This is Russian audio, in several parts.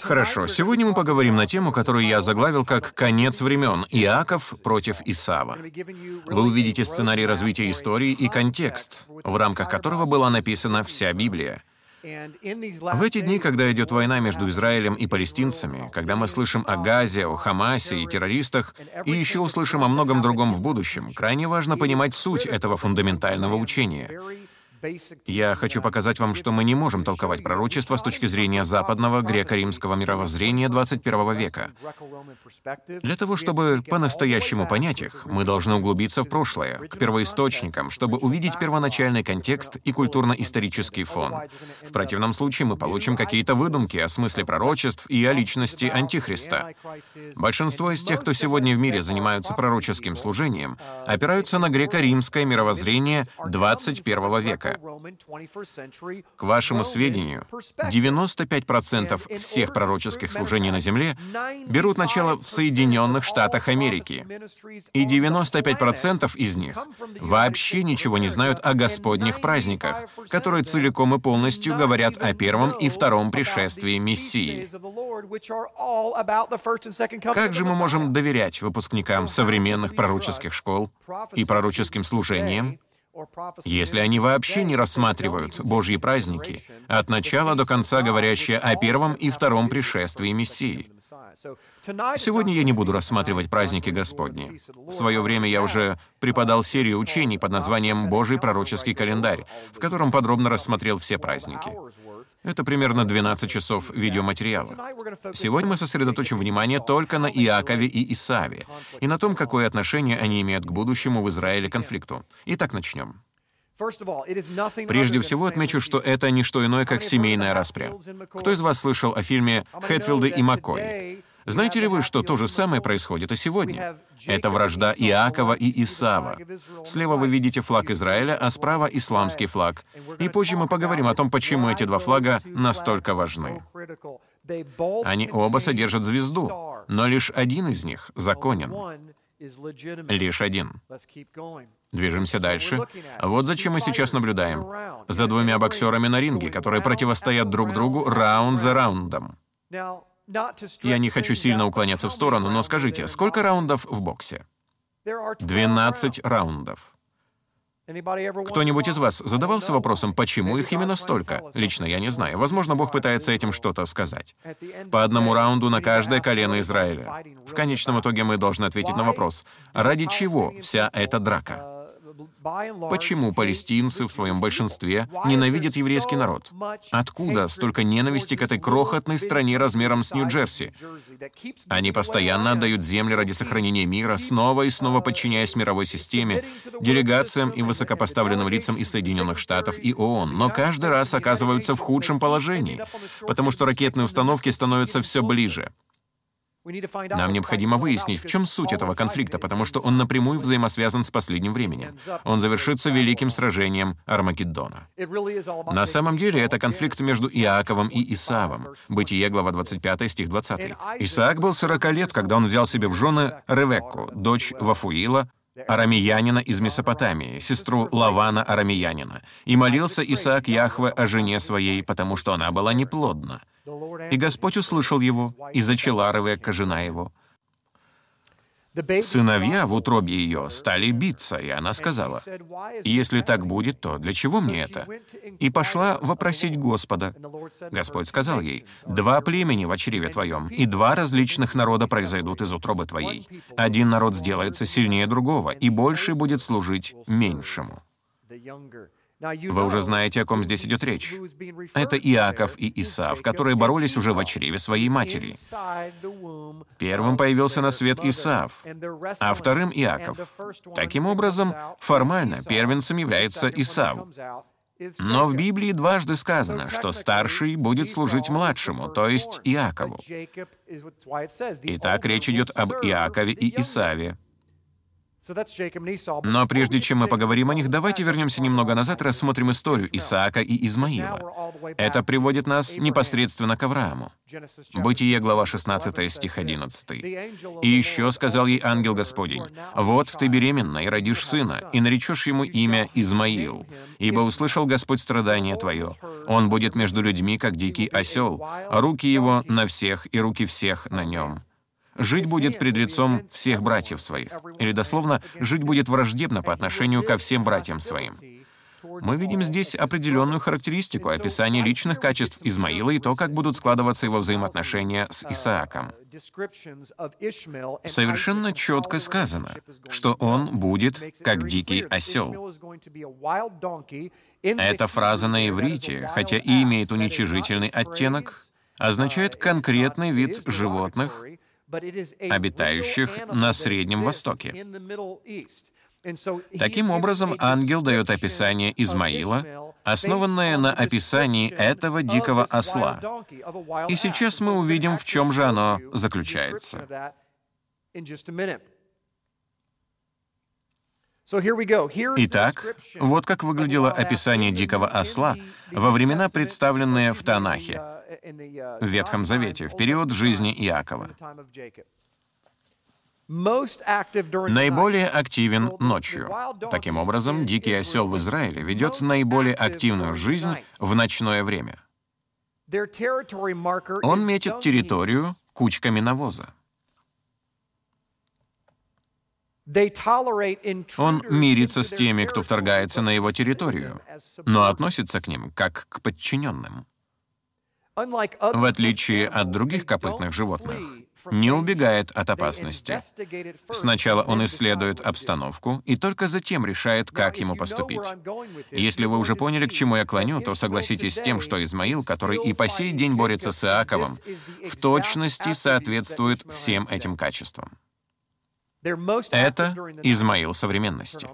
Хорошо, сегодня мы поговорим на тему, которую я заглавил как «Конец времен. Иаков против Исава». Вы увидите сценарий развития истории и контекст, в рамках которого была написана вся Библия. В эти дни, когда идет война между Израилем и палестинцами, когда мы слышим о Газе, о Хамасе и террористах, и еще услышим о многом другом в будущем, крайне важно понимать суть этого фундаментального учения. Я хочу показать вам, что мы не можем толковать пророчество с точки зрения западного греко-римского мировоззрения 21 века. Для того, чтобы по-настоящему понять их, мы должны углубиться в прошлое, к первоисточникам, чтобы увидеть первоначальный контекст и культурно-исторический фон. В противном случае мы получим какие-то выдумки о смысле пророчеств и о личности Антихриста. Большинство из тех, кто сегодня в мире занимаются пророческим служением, опираются на греко-римское мировоззрение 21 века. К вашему сведению, 95% всех пророческих служений на Земле берут начало в Соединенных Штатах Америки. И 95% из них вообще ничего не знают о Господних праздниках, которые целиком и полностью говорят о первом и втором пришествии Мессии. Как же мы можем доверять выпускникам современных пророческих школ и пророческим служениям, если они вообще не рассматривают Божьи праздники, от начала до конца говорящие о первом и втором пришествии Мессии. Сегодня я не буду рассматривать праздники Господни. В свое время я уже преподал серию учений под названием «Божий пророческий календарь», в котором подробно рассмотрел все праздники. Это примерно 12 часов видеоматериала. Сегодня мы сосредоточим внимание только на Иакове и Исаве и на том, какое отношение они имеют к будущему в Израиле конфликту. Итак, начнем. Прежде всего отмечу, что это не что иное, как семейная распря. Кто из вас слышал о фильме «Хэтфилды и Маккой»? Знаете ли вы, что то же самое происходит и сегодня? Это вражда Иакова и Исава. Слева вы видите флаг Израиля, а справа — исламский флаг. И позже мы поговорим о том, почему эти два флага настолько важны. Они оба содержат звезду, но лишь один из них законен. Лишь один. Движемся дальше. Вот зачем мы сейчас наблюдаем. За двумя боксерами на ринге, которые противостоят друг другу раунд за раундом. Я не хочу сильно уклоняться в сторону, но скажите, сколько раундов в боксе? 12 раундов. Кто-нибудь из вас задавался вопросом, почему их именно столько? Лично я не знаю. Возможно, Бог пытается этим что-то сказать. По одному раунду на каждое колено Израиля. В конечном итоге мы должны ответить на вопрос, ради чего вся эта драка? Почему палестинцы в своем большинстве ненавидят еврейский народ? Откуда столько ненависти к этой крохотной стране размером с Нью-Джерси? Они постоянно отдают земли ради сохранения мира, снова и снова подчиняясь мировой системе, делегациям и высокопоставленным лицам из Соединенных Штатов и ООН, но каждый раз оказываются в худшем положении, потому что ракетные установки становятся все ближе. Нам необходимо выяснить, в чем суть этого конфликта, потому что он напрямую взаимосвязан с последним временем. Он завершится великим сражением Армагеддона. На самом деле, это конфликт между Иаковом и Исавом. Бытие, глава 25, стих 20. Исаак был 40 лет, когда он взял себе в жены Ревекку, дочь Вафуила, арамеянина из Месопотамии, сестру Лавана арамеянина, и молился Исаак Яхве о жене своей, потому что она была неплодна. И Господь услышал его, и зачала Ревекка, жена его. Сыновья в утробе ее стали биться, и она сказала, «Если так будет, то для чего мне это?» И пошла вопросить Господа. Господь сказал ей, «Два племени в чреве твоем, и два различных народа произойдут из утробы твоей. Один народ сделается сильнее другого, и больше будет служить меньшему». Вы уже знаете, о ком здесь идет речь. Это Иаков и Исав, которые боролись уже в чреве своей матери. Первым появился на свет Исав, а вторым — Иаков. Таким образом, формально первенцем является Исав. Но в Библии дважды сказано, что старший будет служить младшему, то есть Иакову. Итак, речь идет об Иакове и Исаве. Но прежде чем мы поговорим о них, давайте вернемся немного назад и рассмотрим историю Исаака и Измаила. Это приводит нас непосредственно к Аврааму. Бытие, глава 16, стих 11. «И еще сказал ей ангел Господень, «Вот ты беременна и родишь сына, и наречешь ему имя Измаил, ибо услышал Господь страдание твое. Он будет между людьми, как дикий осел, руки его на всех и руки всех на нем» жить будет пред лицом всех братьев своих. Или дословно, жить будет враждебно по отношению ко всем братьям своим. Мы видим здесь определенную характеристику, описание личных качеств Измаила и то, как будут складываться его взаимоотношения с Исааком. Совершенно четко сказано, что он будет как дикий осел. Эта фраза на иврите, хотя и имеет уничижительный оттенок, означает конкретный вид животных, обитающих на Среднем Востоке. Таким образом, ангел дает описание Измаила, основанное на описании этого дикого осла. И сейчас мы увидим, в чем же оно заключается. Итак, вот как выглядело описание дикого осла во времена, представленные в Танахе, в Ветхом Завете, в период жизни Иакова. Наиболее активен ночью. Таким образом, дикий осел в Израиле ведет наиболее активную жизнь в ночное время. Он метит территорию кучками навоза. Он мирится с теми, кто вторгается на его территорию, но относится к ним как к подчиненным. В отличие от других копытных животных, не убегает от опасности. Сначала он исследует обстановку и только затем решает, как ему поступить. Если вы уже поняли, к чему я клоню, то согласитесь с тем, что Измаил, который и по сей день борется с Иаковом, в точности соответствует всем этим качествам. Это Измаил современности.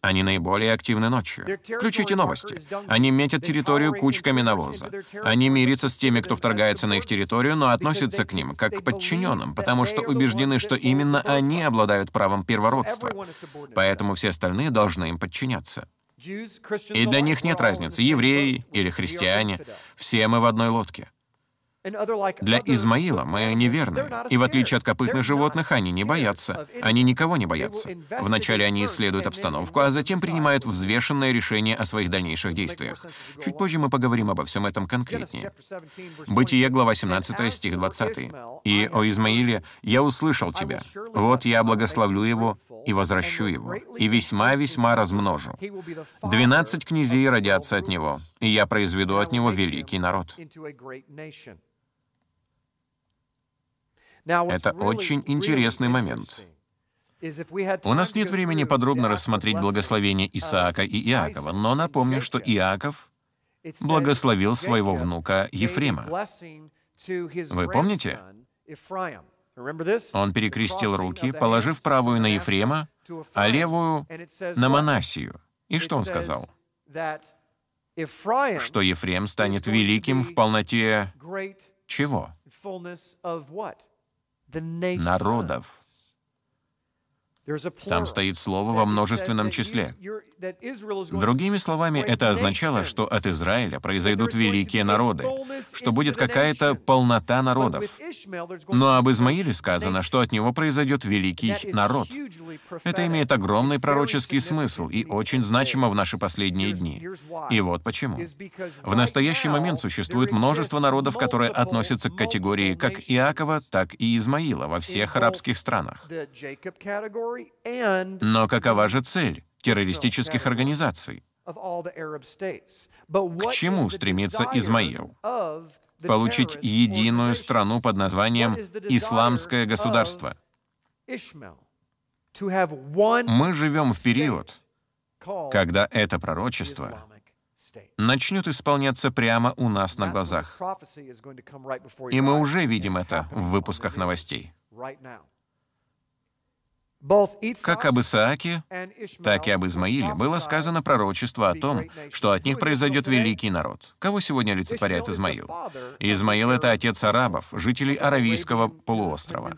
Они наиболее активны ночью. Включите новости. Они метят территорию кучками навоза. Они мирятся с теми, кто вторгается на их территорию, но относятся к ним как к подчиненным, потому что убеждены, что именно они обладают правом первородства. Поэтому все остальные должны им подчиняться. И для них нет разницы, евреи или христиане. Все мы в одной лодке. Для Измаила мы неверны, и в отличие от копытных животных, они не боятся. Они никого не боятся. Вначале они исследуют обстановку, а затем принимают взвешенное решение о своих дальнейших действиях. Чуть позже мы поговорим обо всем этом конкретнее. Бытие, глава 17, стих 20. «И, о Измаиле, я услышал тебя. Вот я благословлю его и возвращу его, и весьма-весьма размножу. Двенадцать князей родятся от него, и я произведу от него великий народ». Это очень интересный момент. У нас нет времени подробно рассмотреть благословение Исаака и Иакова, но напомню, что Иаков благословил своего внука Ефрема. Вы помните? Он перекрестил руки, положив правую на Ефрема, а левую — на Манасию. И что он сказал? Что Ефрем станет великим в полноте чего? Народов. Там стоит слово во множественном числе. Другими словами, это означало, что от Израиля произойдут великие народы, что будет какая-то полнота народов. Но об Измаиле сказано, что от него произойдет великий народ. Это имеет огромный пророческий смысл и очень значимо в наши последние дни. И вот почему. В настоящий момент существует множество народов, которые относятся к категории как Иакова, так и Измаила во всех арабских странах. Но какова же цель террористических организаций? К чему стремится Измаил? Получить единую страну под названием «Исламское государство». Мы живем в период, когда это пророчество начнет исполняться прямо у нас на глазах. И мы уже видим это в выпусках новостей. Как об Исааке, так и об Измаиле было сказано пророчество о том, что от них произойдет великий народ. Кого сегодня олицетворяет Измаил? Измаил — это отец арабов, жителей Аравийского полуострова.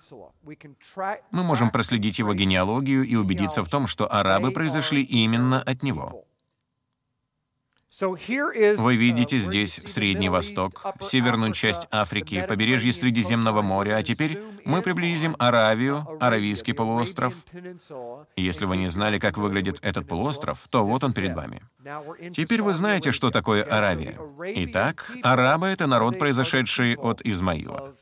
Мы можем проследить его генеалогию и убедиться в том, что арабы произошли именно от него. Вы видите здесь Средний Восток, северную часть Африки, побережье Средиземного моря, а теперь мы приблизим Аравию, Аравийский полуостров. Если вы не знали, как выглядит этот полуостров, то вот он перед вами. Теперь вы знаете, что такое Аравия. Итак, арабы — это народ, произошедший от Измаила.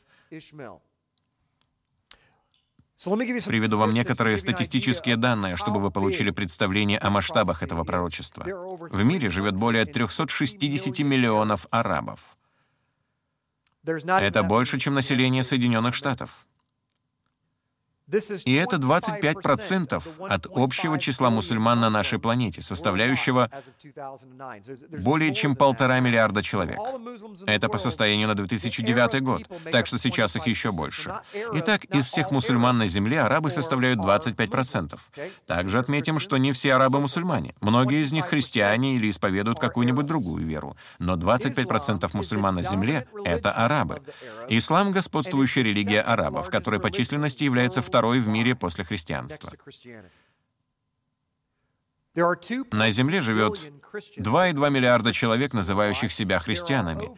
Приведу вам некоторые статистические данные, чтобы вы получили представление о масштабах этого пророчества. В мире живет более 360 миллионов арабов. Это больше, чем население Соединенных Штатов. И это 25% от общего числа мусульман на нашей планете, составляющего более чем полтора миллиарда человек. Это по состоянию на 2009 год, так что сейчас их еще больше. Итак, из всех мусульман на Земле арабы составляют 25%. Также отметим, что не все арабы мусульмане. Многие из них христиане или исповедуют какую-нибудь другую веру. Но 25% мусульман на Земле — это арабы. Ислам — господствующая религия арабов, которая по численности является второй в мире после христианства. На Земле живет 2,2 миллиарда человек, называющих себя христианами,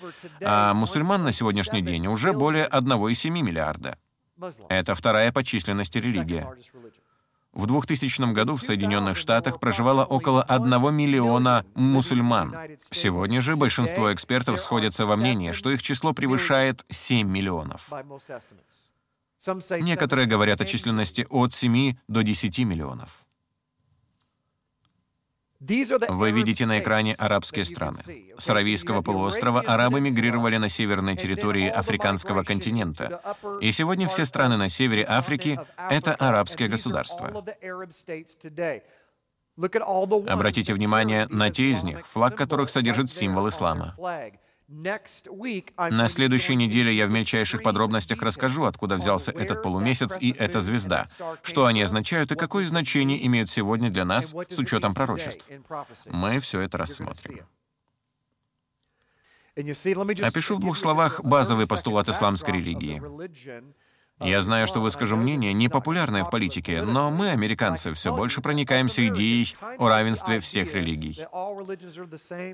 а мусульман на сегодняшний день уже более 1,7 миллиарда. Это вторая по численности религия. В 2000 году в Соединенных Штатах проживало около 1 миллиона мусульман. Сегодня же большинство экспертов сходятся во мнении, что их число превышает 7 миллионов. Некоторые говорят о численности от 7 до 10 миллионов. Вы видите на экране арабские страны. С Аравийского полуострова арабы мигрировали на северные территории африканского континента. И сегодня все страны на севере Африки — это арабские государства. Обратите внимание на те из них, флаг которых содержит символ ислама. На следующей неделе я в мельчайших подробностях расскажу, откуда взялся этот полумесяц и эта звезда, что они означают и какое значение имеют сегодня для нас с учетом пророчеств. Мы все это рассмотрим. Опишу в двух словах базовый постулат исламской религии. Я знаю, что выскажу мнение, непопулярное в политике, но мы, американцы, все больше проникаемся идеей о равенстве всех религий.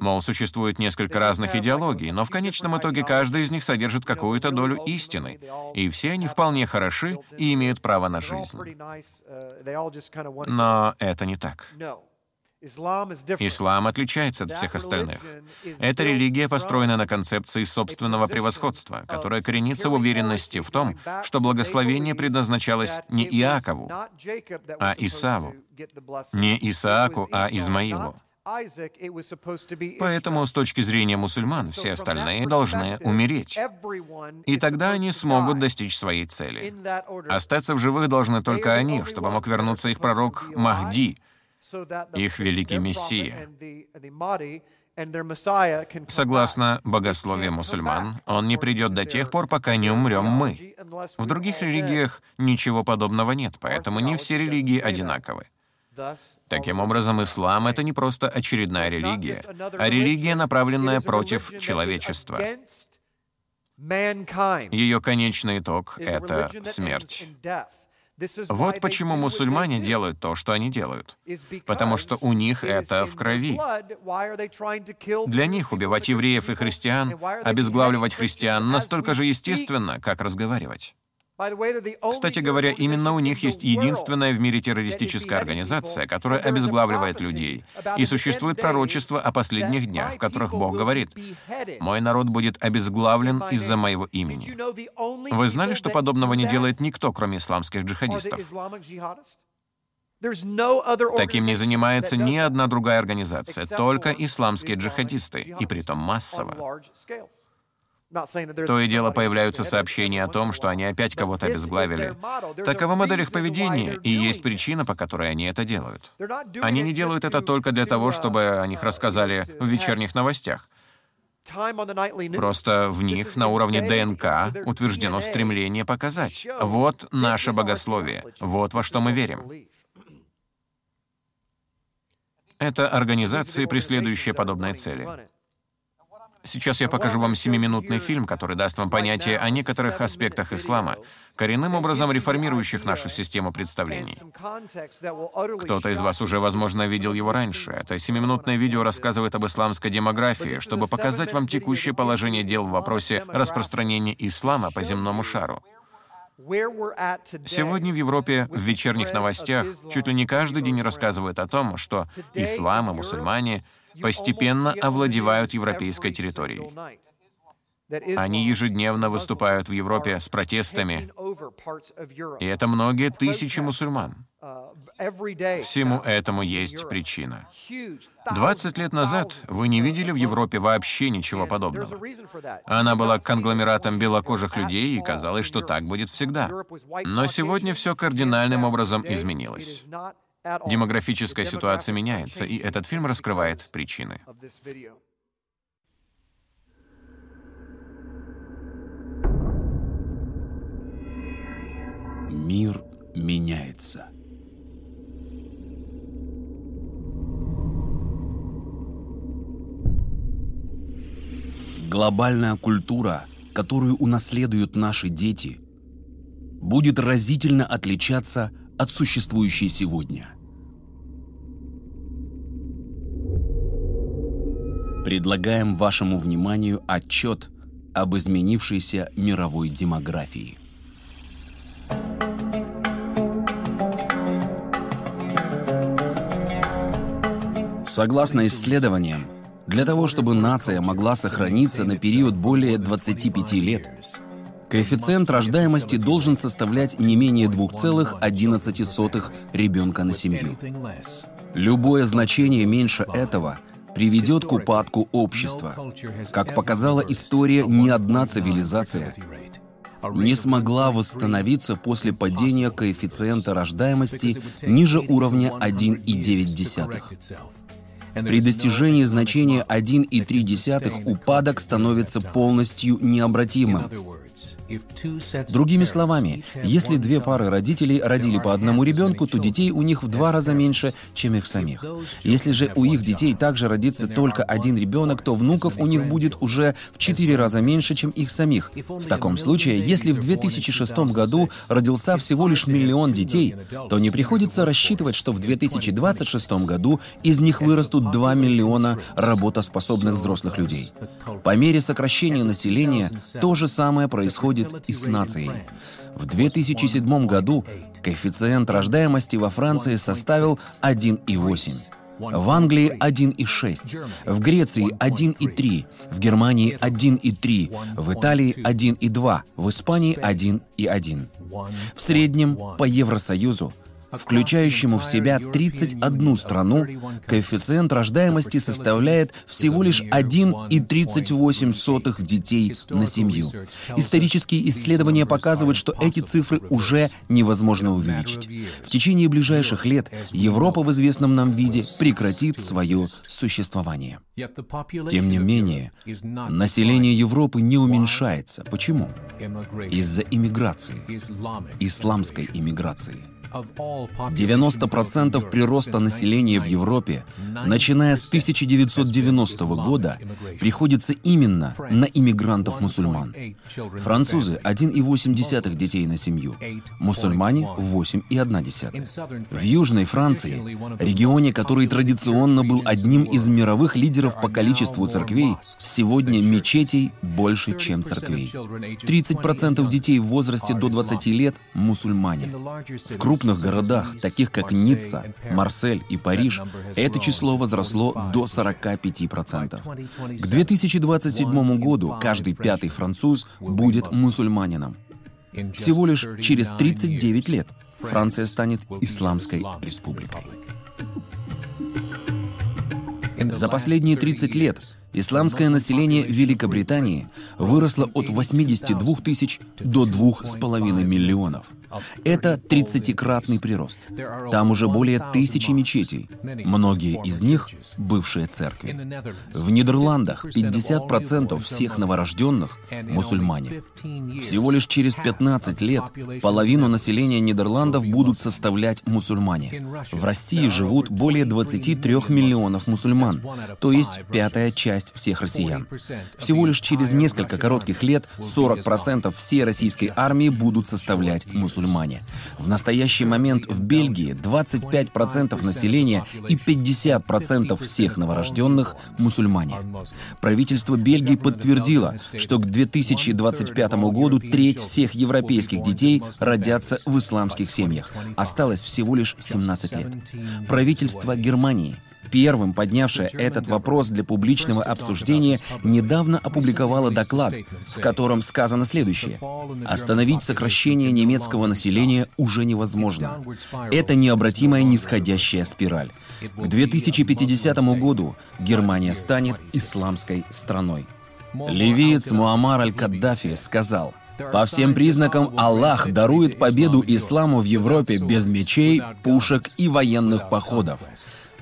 Мол, существует несколько разных идеологий, но в конечном итоге каждая из них содержит какую-то долю истины, и все они вполне хороши и имеют право на жизнь. Но это не так. Ислам отличается от всех остальных. Эта религия построена на концепции собственного превосходства, которая коренится в уверенности в том, что благословение предназначалось не Иакову, а Исаву, не Исааку, а Измаилу. Поэтому с точки зрения мусульман все остальные должны умереть. И тогда они смогут достичь своей цели. Остаться в живых должны только они, чтобы мог вернуться их пророк Махди — их великий Мессия. Согласно богословию мусульман, он не придет до тех пор, пока не умрем мы. В других религиях ничего подобного нет, поэтому не все религии одинаковы. Таким образом, ислам — это не просто очередная религия, а религия, направленная против человечества. Ее конечный итог — это смерть. Вот почему мусульмане делают то, что они делают. Потому что у них это в крови. Для них убивать евреев и христиан, обезглавливать христиан настолько же естественно, как разговаривать. Кстати говоря, именно у них есть единственная в мире террористическая организация, которая обезглавливает людей. И существует пророчество о последних днях, в которых Бог говорит, «Мой народ будет обезглавлен из-за моего имени». Вы знали, что подобного не делает никто, кроме исламских джихадистов? Таким не занимается ни одна другая организация, только исламские джихадисты, и притом массово. То и дело появляются сообщения о том, что они опять кого-то обезглавили. Такова модель их поведения, и есть причина, по которой они это делают. Они не делают это только для того, чтобы о них рассказали в вечерних новостях. Просто в них на уровне ДНК утверждено стремление показать. Вот наше богословие, вот во что мы верим. Это организации, преследующие подобные цели. Сейчас я покажу вам семиминутный фильм, который даст вам понятие о некоторых аспектах ислама, коренным образом реформирующих нашу систему представлений. Кто-то из вас уже, возможно, видел его раньше. Это семиминутное видео рассказывает об исламской демографии, чтобы показать вам текущее положение дел в вопросе распространения ислама по земному шару. Сегодня в Европе в вечерних новостях чуть ли не каждый день рассказывают о том, что ислам и мусульмане постепенно овладевают европейской территорией. Они ежедневно выступают в Европе с протестами, и это многие тысячи мусульман. Всему этому есть причина. 20 лет назад вы не видели в Европе вообще ничего подобного. Она была конгломератом белокожих людей, и казалось, что так будет всегда. Но сегодня все кардинальным образом изменилось. Демографическая ситуация меняется, и этот фильм раскрывает причины. Мир меняется. Глобальная культура, которую унаследуют наши дети, будет разительно отличаться от существующей сегодня. Предлагаем вашему вниманию отчет об изменившейся мировой демографии. Согласно исследованиям, для того, чтобы нация могла сохраниться на период более 25 лет, коэффициент рождаемости должен составлять не менее 2,11 ребенка на семью. Любое значение меньше этого приведет к упадку общества. Как показала история, ни одна цивилизация не смогла восстановиться после падения коэффициента рождаемости ниже уровня 1,9. При достижении значения 1,3 упадок становится полностью необратимым. Другими словами, если две пары родителей родили по одному ребенку, то детей у них в два раза меньше, чем их самих. Если же у их детей также родится только один ребенок, то внуков у них будет уже в четыре раза меньше, чем их самих. В таком случае, если в 2006 году родился всего лишь миллион детей, то не приходится рассчитывать, что в 2026 году из них вырастут 2 миллиона работоспособных взрослых людей. По мере сокращения населения то же самое происходит происходит и с нацией. В 2007 году коэффициент рождаемости во Франции составил 1,8. В Англии 1,6, в Греции 1,3, в Германии 1,3, в Италии 1,2, в Испании 1,1. В среднем по Евросоюзу включающему в себя 31 страну, коэффициент рождаемости составляет всего лишь 1,38 детей на семью. Исторические исследования показывают, что эти цифры уже невозможно увеличить. В течение ближайших лет Европа в известном нам виде прекратит свое существование. Тем не менее, население Европы не уменьшается. Почему? Из-за иммиграции, исламской иммиграции. 90% прироста населения в Европе, начиная с 1990 года, приходится именно на иммигрантов-мусульман. Французы — 1,8 детей на семью, мусульмане — 8,1. В Южной Франции, регионе, который традиционно был одним из мировых лидеров по количеству церквей, сегодня мечетей больше, чем церквей. 30% детей в возрасте до 20 лет — мусульмане. В крупных крупных городах, таких как Ницца, Марсель и Париж, это число возросло до 45%. К 2027 году каждый пятый француз будет мусульманином. Всего лишь через 39 лет Франция станет исламской республикой. За последние 30 лет исламское население Великобритании выросло от 82 тысяч до 2,5 миллионов – Это 30-кратный прирост. Там уже более тысячи мечетей. Многие из них — бывшие церкви. В Нидерландах 50% всех новорожденных — мусульмане. Всего лишь через 15 лет половину населения Нидерландов будут составлять мусульмане. В России живут более 23 миллионов мусульман, то есть пятая часть всех россиян. Всего лишь через несколько коротких лет 40% всей российской армии будут составлять мусульмане. В настоящий момент в Бельгии 25% населения и 50% всех новорожденных – мусульмане. Правительство Бельгии подтвердило, что к 2025 году треть всех европейских детей родятся в исламских семьях. Осталось всего лишь 17 лет. Правительство Германии – первым поднявшая этот вопрос для публичного обсуждения, недавно опубликовала доклад, в котором сказано следующее. Остановить сокращение немецкого населения уже невозможно. Это необратимая нисходящая спираль. К 2050 году Германия станет исламской страной. Ливиец Муаммар аль-Каддафи сказал, по всем признакам Аллах дарует победу исламу в Европе без мечей, пушек и военных походов.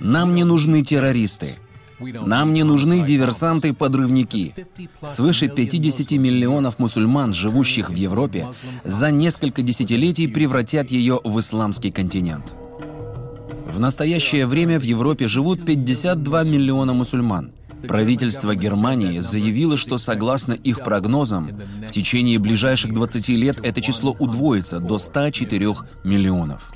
Нам не нужны террористы. Нам не нужны диверсанты-подрывники. Свыше 50 миллионов мусульман, живущих в Европе, за несколько десятилетий превратят ее в исламский континент. В настоящее время в Европе живут 52 миллиона мусульман. Правительство Германии заявило, что согласно их прогнозам, в течение ближайших 20 лет это число удвоится до 104 миллионов.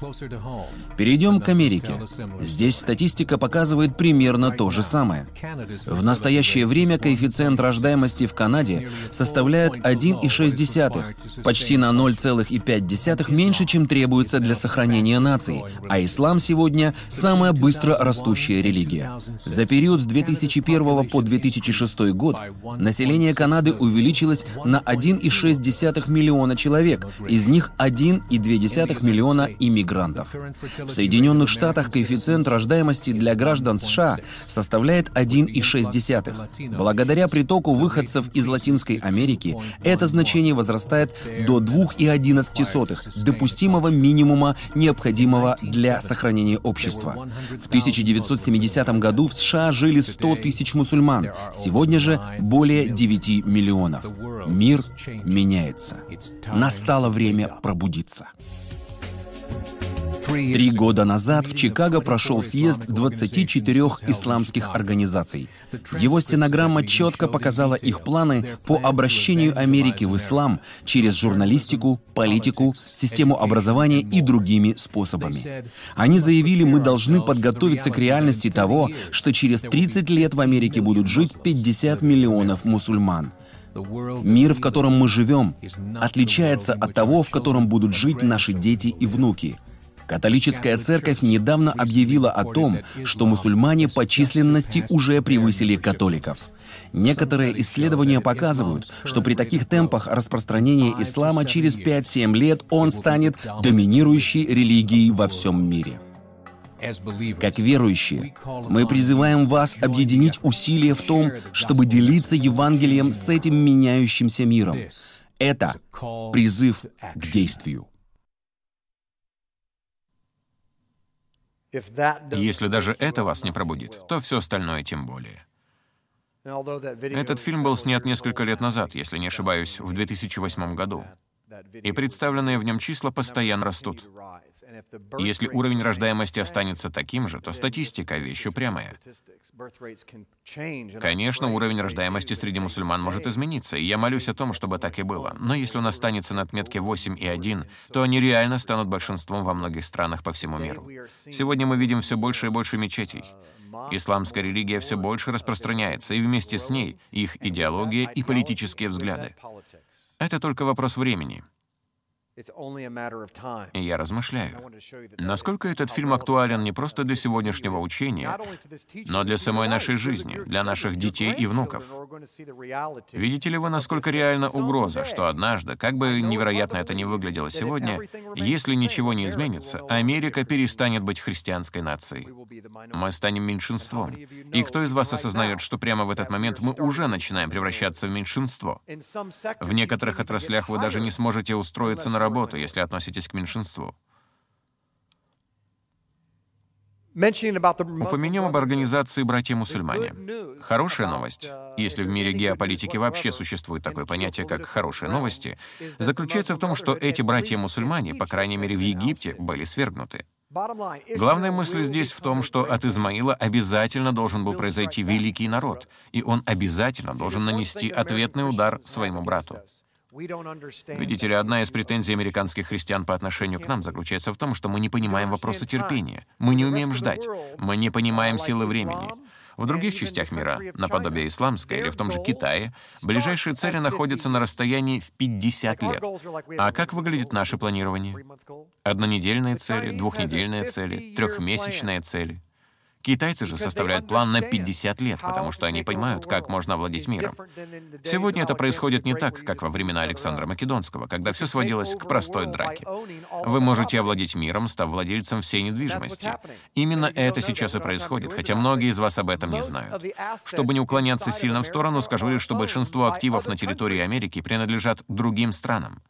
Перейдем к Америке. Здесь статистика показывает примерно то же самое. В настоящее время коэффициент рождаемости в Канаде составляет 1,6, почти на 0,5 меньше, чем требуется для сохранения нации, а ислам сегодня самая быстро растущая религия. За период с 2001 по 2006 год население Канады увеличилось на 1,6 миллиона человек, из них 1,2 миллиона иммигрантов. В Соединенных Штатах коэффициент рождаемости для граждан США составляет 1,6. Благодаря притоку выходцев из Латинской Америки это значение возрастает до 2,11 допустимого минимума, необходимого для сохранения общества. В 1970 году в США жили 100 тысяч мусульман, мусульман. Сегодня же более 9 миллионов. Мир меняется. Настало время пробудиться. Три года назад в Чикаго прошел съезд 24 исламских организаций. Его стенограмма четко показала их планы по обращению Америки в ислам через журналистику, политику, систему образования и другими способами. Они заявили, мы должны подготовиться к реальности того, что через 30 лет в Америке будут жить 50 миллионов мусульман. Мир, в котором мы живем, отличается от того, в котором будут жить наши дети и внуки – Католическая церковь недавно объявила о том, что мусульмане по численности уже превысили католиков. Некоторые исследования показывают, что при таких темпах распространения ислама через 5-7 лет он станет доминирующей религией во всем мире. Как верующие, мы призываем вас объединить усилия в том, чтобы делиться Евангелием с этим меняющимся миром. Это призыв к действию. Если даже это вас не пробудит, то все остальное тем более. Этот фильм был снят несколько лет назад, если не ошибаюсь, в 2008 году. И представленные в нем числа постоянно растут. Если уровень рождаемости останется таким же, то статистика — вещь упрямая. Конечно, уровень рождаемости среди мусульман может измениться, и я молюсь о том, чтобы так и было. Но если он останется на отметке 8 и 1, то они реально станут большинством во многих странах по всему миру. Сегодня мы видим все больше и больше мечетей. Исламская религия все больше распространяется, и вместе с ней их идеология и политические взгляды. Это только вопрос времени. И я размышляю, насколько этот фильм актуален не просто для сегодняшнего учения, но для самой нашей жизни, для наших детей и внуков. Видите ли вы, насколько реальна угроза, что однажды, как бы невероятно это ни выглядело сегодня, если ничего не изменится, Америка перестанет быть христианской нацией. Мы станем меньшинством. И кто из вас осознает, что прямо в этот момент мы уже начинаем превращаться в меньшинство? В некоторых отраслях вы даже не сможете устроиться на работу, если относитесь к меньшинству. Упомянем об организации «Братья-мусульмане». Хорошая новость, если в мире геополитики вообще существует такое понятие, как «хорошие новости», заключается в том, что эти братья-мусульмане, по крайней мере в Египте, были свергнуты. Главная мысль здесь в том, что от Измаила обязательно должен был произойти великий народ, и он обязательно должен нанести ответный удар своему брату. Видите ли, одна из претензий американских христиан по отношению к нам заключается в том, что мы не понимаем вопроса терпения. Мы не умеем ждать. Мы не понимаем силы времени. В других частях мира, наподобие исламской или в том же Китае, ближайшие цели находятся на расстоянии в 50 лет. А как выглядит наше планирование? Однонедельные цели, двухнедельные цели, трехмесячные цели — Китайцы же составляют план на 50 лет, потому что они понимают, как можно овладеть миром. Сегодня это происходит не так, как во времена Александра Македонского, когда все сводилось к простой драке. Вы можете овладеть миром, став владельцем всей недвижимости. Именно это сейчас и происходит, хотя многие из вас об этом не знают. Чтобы не уклоняться сильно в сторону, скажу лишь, что большинство активов на территории Америки принадлежат другим странам.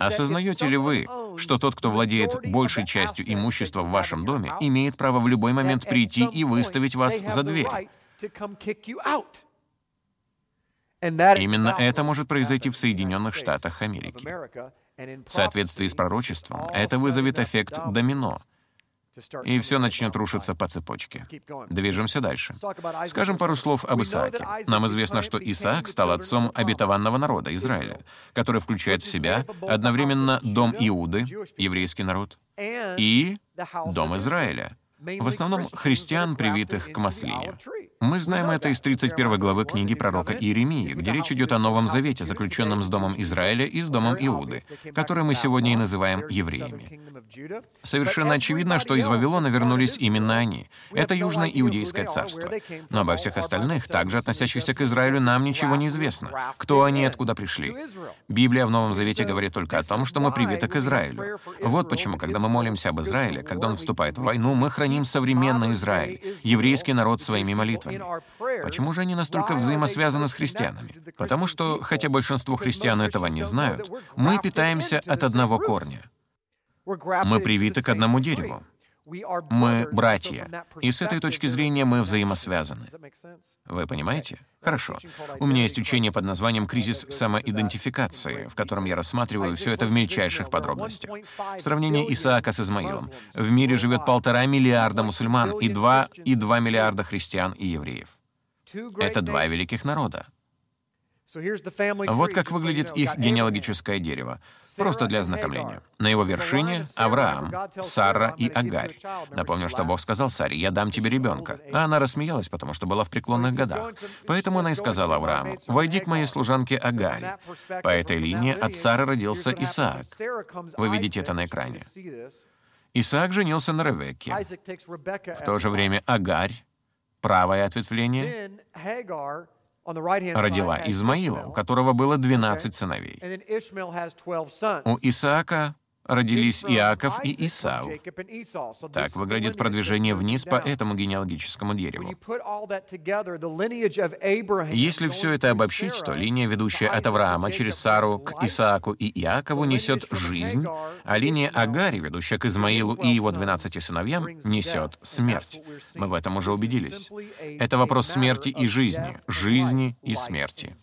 Осознаете ли вы, что тот, кто владеет большей частью имущества в вашем доме, имеет право в любой момент прийти и выставить вас за дверь? Именно это может произойти в Соединенных Штатах Америки. В соответствии с пророчеством, это вызовет эффект домино — и все начнет рушиться по цепочке. Движемся дальше. Скажем пару слов об Исааке. Нам известно, что Исаак стал отцом обетованного народа, Израиля, который включает в себя одновременно дом Иуды, еврейский народ, и дом Израиля, в основном христиан, привитых к маслине. Мы знаем это из 31 главы книги пророка Иеремии, где речь идет о Новом Завете, заключенном с Домом Израиля и с Домом Иуды, который мы сегодня и называем евреями. Совершенно очевидно, что из Вавилона вернулись именно они. Это Южно-Иудейское царство. Но обо всех остальных, также относящихся к Израилю, нам ничего не известно. Кто они и откуда пришли. Библия в Новом Завете говорит только о том, что мы привиты к Израилю. Вот почему, когда мы молимся об Израиле, когда он вступает в войну, мы храним современный Израиль, еврейский народ своими молитвами молитвами. Почему же они настолько взаимосвязаны с христианами? Потому что, хотя большинство христиан этого не знают, мы питаемся от одного корня. Мы привиты к одному дереву. Мы братья, и с этой точки зрения мы взаимосвязаны. Вы понимаете? Хорошо. У меня есть учение под названием «Кризис самоидентификации», в котором я рассматриваю все это в мельчайших подробностях. Сравнение Исаака с Измаилом. В мире живет полтора миллиарда мусульман и два, и два миллиарда христиан и евреев. Это два великих народа. Вот как выглядит их генеалогическое дерево. Просто для ознакомления. На его вершине — Авраам, Сара и Агарь. Напомню, что Бог сказал Саре, «Я дам тебе ребенка». А она рассмеялась, потому что была в преклонных годах. Поэтому она и сказала Аврааму, «Войди к моей служанке Агарь». По этой линии от Сары родился Исаак. Вы видите это на экране. Исаак женился на Ревекке. В то же время Агарь, правое ответвление, родила Измаила, у которого было 12 сыновей. У Исаака родились Иаков и Исав. Так выглядит продвижение вниз по этому генеалогическому дереву. Если все это обобщить, то линия, ведущая от Авраама через Сару к Исааку и Иакову, несет жизнь, а линия Агари, ведущая к Измаилу и его 12 сыновьям, несет смерть. Мы в этом уже убедились. Это вопрос смерти и жизни, жизни и смерти.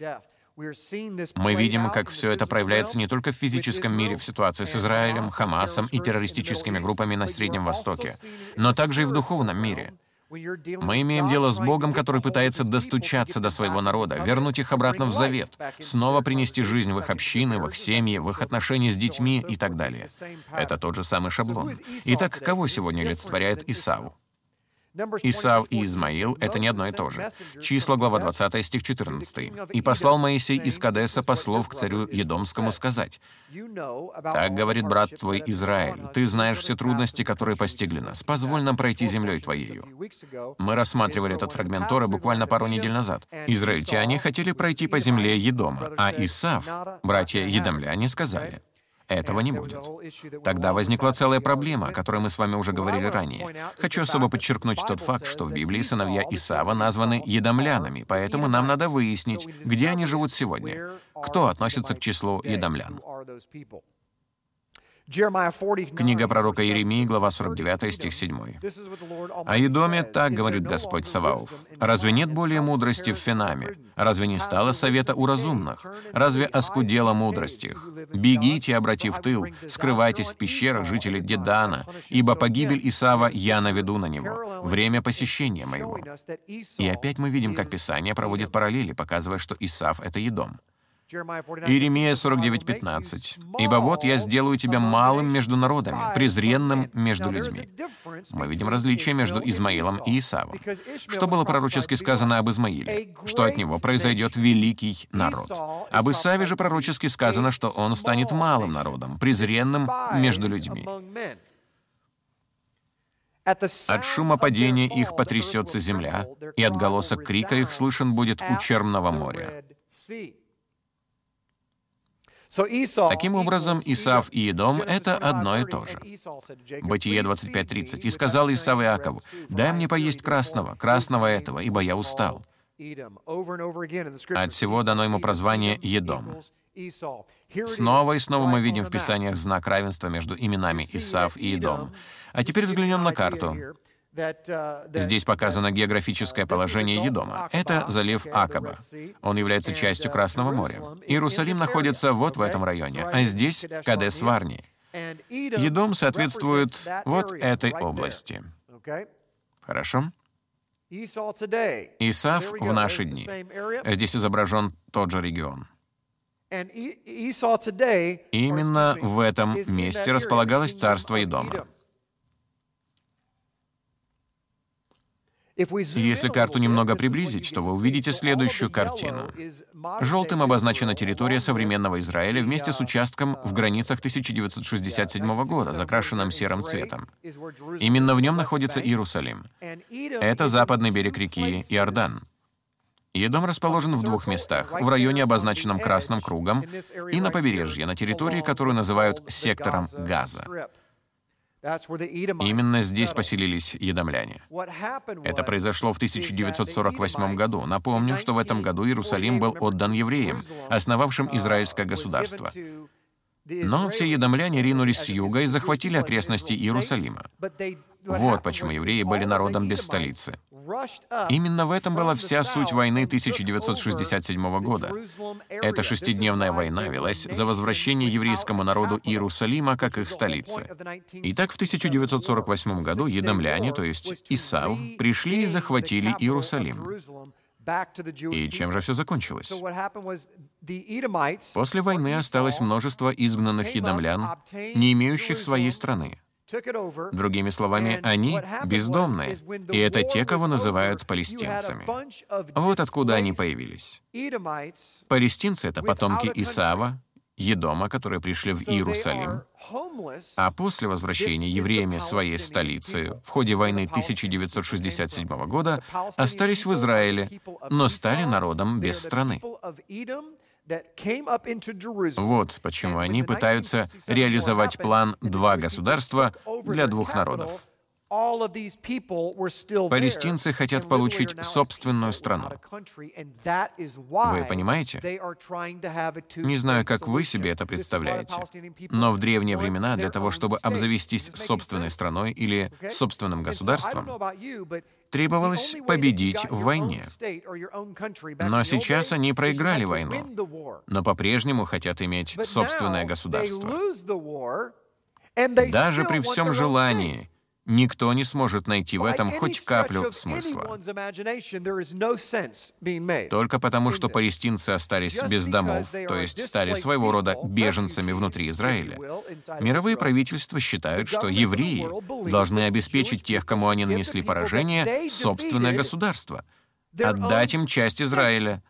Мы видим, как все это проявляется не только в физическом мире в ситуации с Израилем, Хамасом и террористическими группами на Среднем Востоке, но также и в духовном мире. Мы имеем дело с Богом, который пытается достучаться до своего народа, вернуть их обратно в завет, снова принести жизнь в их общины, в их семьи, в их отношения с детьми и так далее. Это тот же самый шаблон. Итак, кого сегодня олицетворяет Исау? Исав и Измаил — это не одно и то же. Числа, глава 20, стих 14. «И послал Моисей из Кадеса послов к царю Едомскому сказать, «Так говорит брат твой Израиль, ты знаешь все трудности, которые постигли нас. Позволь нам пройти землей твоею». Мы рассматривали этот фрагмент Тора буквально пару недель назад. Израильтяне хотели пройти по земле Едома, а Исав, братья Едомляне, сказали, этого не будет. Тогда возникла целая проблема, о которой мы с вами уже говорили ранее. Хочу особо подчеркнуть тот факт, что в Библии сыновья Исава названы едомлянами, поэтому нам надо выяснить, где они живут сегодня. Кто относится к числу едомлян? Книга пророка Иеремии, глава 49, стих 7. «О Едоме так говорит Господь Саваоф. Разве нет более мудрости в Фенаме? Разве не стало совета у разумных? Разве оскудела мудрость их? Бегите, обратив тыл, скрывайтесь в пещерах, жители Дедана, ибо погибель Исава я наведу на него, время посещения моего». И опять мы видим, как Писание проводит параллели, показывая, что Исав — это Едом. Иеремия 49:15. «Ибо вот я сделаю тебя малым между народами, презренным между людьми». Мы видим различие между Измаилом и Исавом. Что было пророчески сказано об Измаиле? Что от него произойдет великий народ. Об Исаве же пророчески сказано, что он станет малым народом, презренным между людьми. От шума падения их потрясется земля, и отголосок крика их слышен будет у Черного моря. Таким образом, Исав и Едом — это одно и то же. Бытие 25.30. «И сказал Исав Иакову, «Дай мне поесть красного, красного этого, ибо я устал». От всего дано ему прозвание Едом. Снова и снова мы видим в Писаниях знак равенства между именами Исав и Едом. А теперь взглянем на карту. Uh, Здесь показано географическое положение Едома. Это залив Акаба. Он является частью uh, Красного моря. Иерусалим находится вот в этом районе, а здесь — Кадес-Варни. Едом соответствует вот этой области. Хорошо? Исав в наши дни. Здесь изображен тот же регион. Именно в этом месте располагалось царство Едома. Если карту немного приблизить, то вы увидите следующую картину. Желтым обозначена территория современного Израиля вместе с участком в границах 1967 года, закрашенным серым цветом. Именно в нем находится Иерусалим. Это западный берег реки Иордан. Едом расположен в двух местах, в районе, обозначенном красным кругом, и на побережье, на территории, которую называют сектором Газа. Именно здесь поселились едомляне. Это произошло в 1948 году. Напомню, что в этом году Иерусалим был отдан евреям, основавшим uh, израильское государство. Но все едомляне ринулись с юга и захватили окрестности Иерусалима. Вот почему евреи были народом без столицы. Именно в этом была вся суть войны 1967 года. Эта шестидневная война велась за возвращение еврейскому народу Иерусалима как их столицы. Итак, в 1948 году едомляне, то есть Исав, пришли и захватили Иерусалим. И чем же все закончилось? После войны осталось множество изгнанных едомлян, не имеющих своей страны. Другими словами, они бездомные, и это те, кого называют палестинцами. Вот откуда они появились. Палестинцы — это потомки Исава, Едома, которые пришли в Иерусалим, а после возвращения евреями своей столицы в ходе войны 1967 года остались в Израиле, но стали народом без страны. Вот почему они пытаются реализовать план «два государства» для двух народов. Палестинцы хотят получить собственную страну. Вы понимаете? Не знаю, как вы себе это представляете, но в древние времена для того, чтобы обзавестись собственной страной или собственным государством, требовалось победить в войне. Но сейчас они проиграли войну, но по-прежнему хотят иметь собственное государство. Даже при всем желании Никто не сможет найти в этом хоть каплю смысла. Только потому, что палестинцы остались без домов, то есть стали своего рода беженцами внутри Израиля, мировые правительства считают, что евреи должны обеспечить тех, кому они нанесли поражение, собственное государство, отдать им часть Израиля,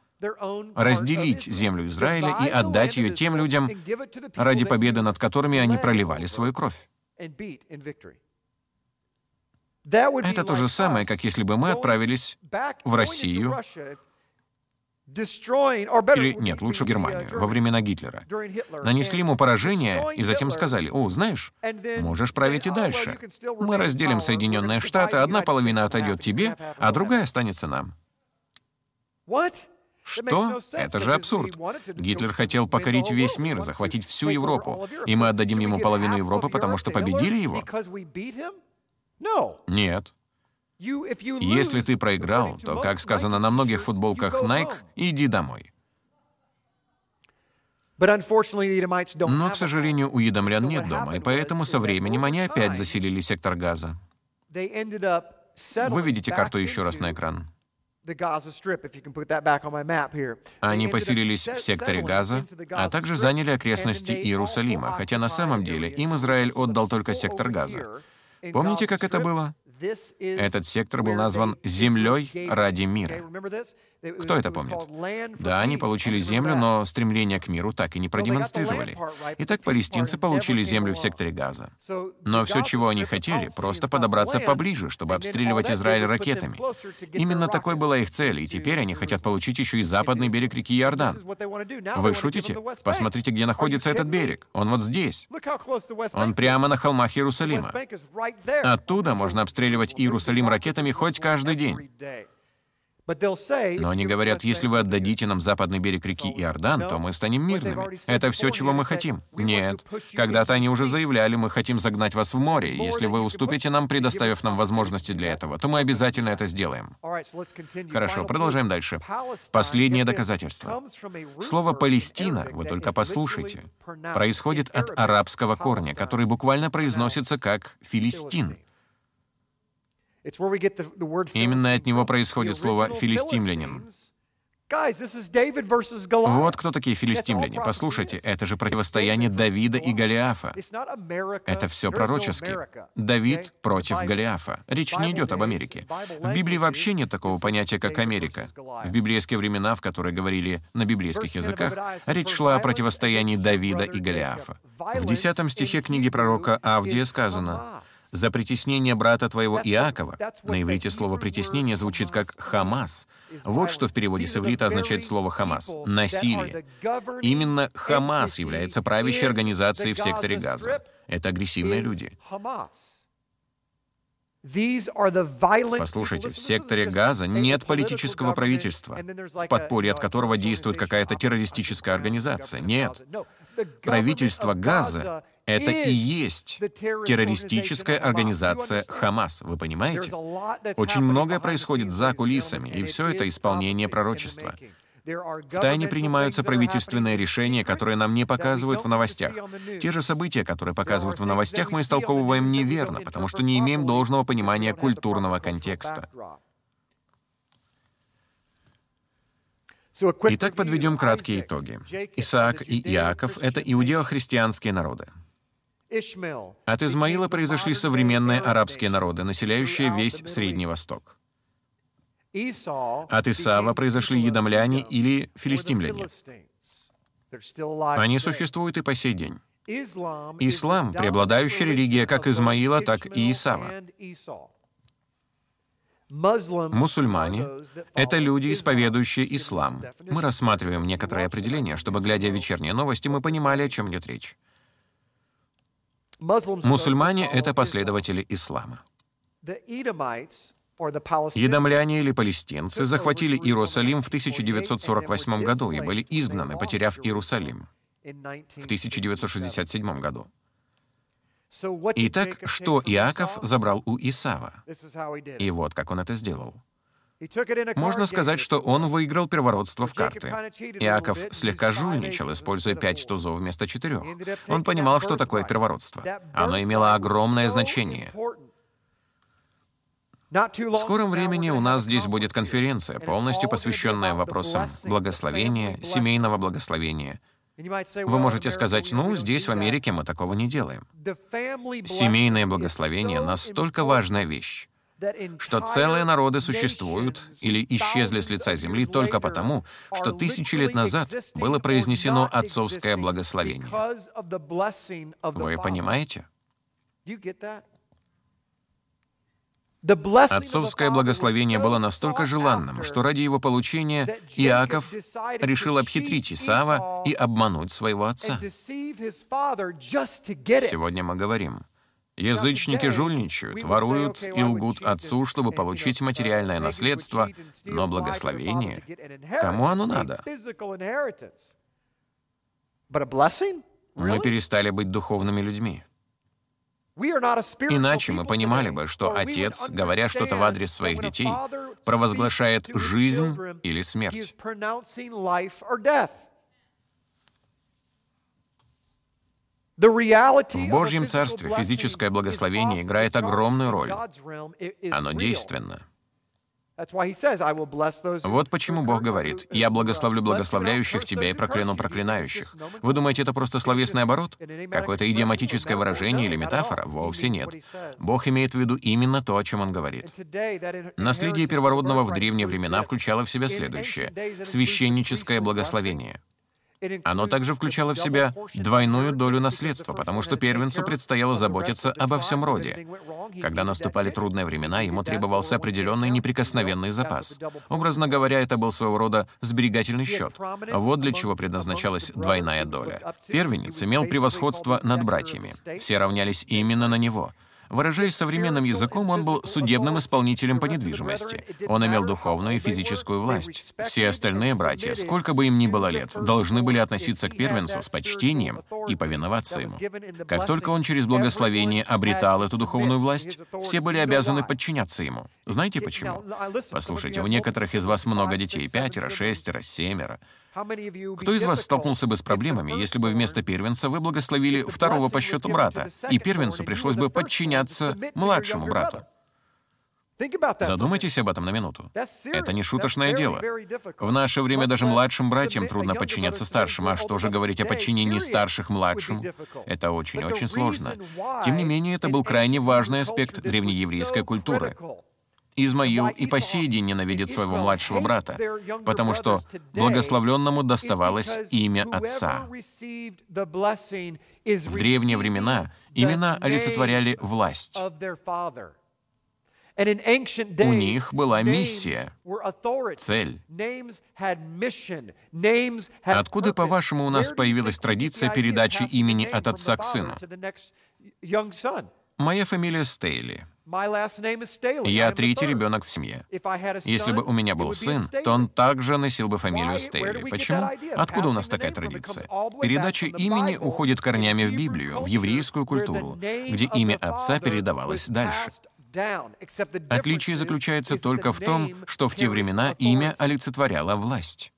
разделить землю Израиля и отдать ее тем людям, ради победы над которыми они проливали свою кровь. Это то же самое, как если бы мы отправились в Россию, или, нет, лучше в Германию, во времена Гитлера. Нанесли ему поражение и затем сказали, «О, знаешь, можешь править и дальше. Мы разделим Соединенные Штаты, одна половина отойдет тебе, а другая останется нам». Что? Это же абсурд. Гитлер хотел покорить весь мир, захватить всю Европу. И мы отдадим ему половину Европы, потому что победили его? Нет. Если ты проиграл, то, как сказано на многих футболках Nike, иди домой. Но, к сожалению, у едомлян нет дома, и поэтому со временем они опять заселили сектор газа. Вы видите карту еще раз на экран. Они поселились в секторе Газа, а также заняли окрестности Иерусалима, хотя на самом деле им Израиль отдал только сектор Газа. Помните, как это было? Этот сектор был назван «Землей ради мира». Кто это помнит? Да, они получили землю, но стремление к миру так и не продемонстрировали. Итак, палестинцы получили землю в секторе Газа. Но все, чего они хотели, просто подобраться поближе, чтобы обстреливать Израиль ракетами. Именно такой была их цель, и теперь они хотят получить еще и западный берег реки Иордан. Вы шутите? Посмотрите, где находится этот берег. Он вот здесь. Он прямо на холмах Иерусалима. Оттуда можно обстреливать Иерусалим ракетами хоть каждый день. Но они говорят, если вы отдадите нам западный берег реки Иордан, то мы станем мирными. Это все, чего мы хотим. Нет. Когда-то они уже заявляли, мы хотим загнать вас в море, если вы уступите нам, предоставив нам возможности для этого, то мы обязательно это сделаем. Хорошо, продолжаем дальше. Последнее доказательство. Слово «Палестина», вы только послушайте, происходит от арабского корня, который буквально произносится как «филистин». Именно от него происходит слово «филистимлянин». Вот кто такие филистимляне. Послушайте, это же противостояние Давида и Голиафа. Это все пророчески. Давид против Голиафа. Речь не идет об Америке. В Библии вообще нет такого понятия, как Америка. В библейские времена, в которые говорили на библейских языках, речь шла о противостоянии Давида и Голиафа. В 10 стихе книги пророка Авдия сказано, за притеснение брата твоего Иакова. На иврите слово «притеснение» звучит как «хамас». Вот что в переводе с иврита означает слово «хамас» — «насилие». Именно Хамас является правящей организацией в секторе Газа. Это агрессивные люди. Послушайте, в секторе Газа нет политического правительства, в подполье от которого действует какая-то террористическая организация. Нет. Правительство Газа это и есть террористическая организация Хамас, вы понимаете? Очень многое происходит за кулисами, и все это исполнение пророчества. В тайне принимаются правительственные решения, которые нам не показывают в новостях. Те же события, которые показывают в новостях, мы истолковываем неверно, потому что не имеем должного понимания культурного контекста. Итак, подведем краткие итоги. Исаак и Иаков — это иудео-христианские народы. От Измаила произошли современные арабские народы, населяющие весь Средний Восток. От Исава произошли едомляне или филистимляне. Они существуют и по сей день. Ислам — преобладающая религия как Измаила, так и Исава. Мусульмане — это люди, исповедующие ислам. Мы рассматриваем некоторые определения, чтобы, глядя вечерние новости, мы понимали, о чем идет речь. Мусульмане — это последователи ислама. Едомляне или палестинцы захватили Иерусалим в 1948 году и были изгнаны, потеряв Иерусалим в 1967 году. Итак, что Иаков забрал у Исава? И вот как он это сделал. Можно сказать, что он выиграл первородство в карты. Иаков слегка жульничал, используя пять тузов вместо четырех. Он понимал, что такое первородство. Оно имело огромное значение. В скором времени у нас здесь будет конференция, полностью посвященная вопросам благословения, семейного благословения. Вы можете сказать, ну, здесь, в Америке, мы такого не делаем. Семейное благословение — настолько важная вещь, что целые народы существуют или исчезли с лица земли только потому, что тысячи лет назад было произнесено отцовское благословение. Вы понимаете? Отцовское благословение было настолько желанным, что ради его получения Иаков решил обхитрить Исава и обмануть своего отца. Сегодня мы говорим, Язычники жульничают, воруют и лгут отцу, чтобы получить материальное наследство, но благословение, кому оно надо? Мы перестали быть духовными людьми. Иначе мы понимали бы, что отец, говоря что-то в адрес своих детей, провозглашает жизнь или смерть. В Божьем Царстве физическое благословение играет огромную роль. Оно действенно. Вот почему Бог говорит, «Я благословлю благословляющих тебя и прокляну проклинающих». Вы думаете, это просто словесный оборот? Какое-то идиоматическое выражение или метафора? Вовсе нет. Бог имеет в виду именно то, о чем Он говорит. Наследие первородного в древние времена включало в себя следующее — священническое благословение — оно также включало в себя двойную долю наследства, потому что первенцу предстояло заботиться обо всем роде. Когда наступали трудные времена, ему требовался определенный неприкосновенный запас. Образно говоря, это был своего рода сберегательный счет. Вот для чего предназначалась двойная доля. Первенец имел превосходство над братьями. Все равнялись именно на него — Выражаясь современным языком, он был судебным исполнителем по недвижимости. Он имел духовную и физическую власть. Все остальные братья, сколько бы им ни было лет, должны были относиться к первенцу с почтением и повиноваться ему. Как только он через благословение обретал эту духовную власть, все были обязаны подчиняться ему. Знаете почему? Послушайте, у некоторых из вас много детей, пятеро, шестеро, семеро. Кто из вас столкнулся бы с проблемами, если бы вместо первенца вы благословили второго по счету брата, и первенцу пришлось бы подчиняться младшему брату? Задумайтесь об этом на минуту. Это не шуточное дело. В наше время даже младшим братьям трудно подчиняться старшим, а что же говорить о подчинении старших младшим? Это очень-очень сложно. Тем не менее, это был крайне важный аспект древнееврейской культуры. Измаил и по сей день ненавидит своего младшего брата, потому что благословленному доставалось имя отца. В древние времена имена олицетворяли власть. У них была миссия, цель. Откуда, по-вашему, у нас появилась традиция передачи имени от отца к сыну? Моя фамилия Стейли. Я третий ребенок в семье. Если бы у меня был сын, то он также носил бы фамилию Стейли. Почему? Откуда у нас такая традиция? Передача имени уходит корнями в Библию, в еврейскую культуру, где имя отца передавалось дальше. Отличие заключается только в том, что в те времена имя олицетворяло власть.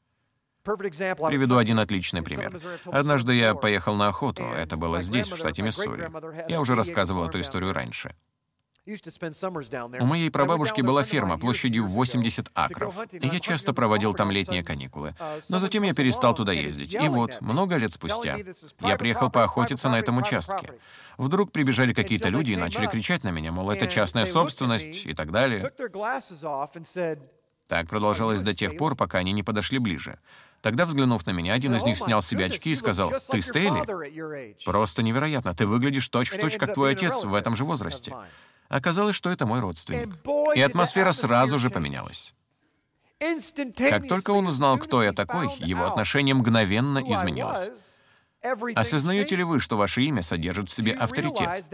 Приведу один отличный пример. Однажды я поехал на охоту, это было здесь, в штате Миссури. Я уже рассказывал эту историю раньше. У моей прабабушки была ферма площадью 80 акров, и я часто проводил там летние каникулы. Uh, Но затем я перестал туда ездить. И вот, много лет спустя, я приехал поохотиться на этом участке. Вдруг прибежали какие-то люди и начали кричать на меня, мол, это частная собственность и так далее. Так продолжалось до тех пор, пока они не подошли ближе. Тогда, взглянув на меня, один из них снял с себя очки и сказал, «Ты Стейли? Просто невероятно, ты выглядишь точь-в-точь, точь, как твой отец в этом же возрасте». Оказалось, что это мой родственник. И атмосфера сразу же поменялась. Как только он узнал, кто я такой, его отношение мгновенно изменилось. Осознаете ли вы, что ваше имя содержит в себе авторитет?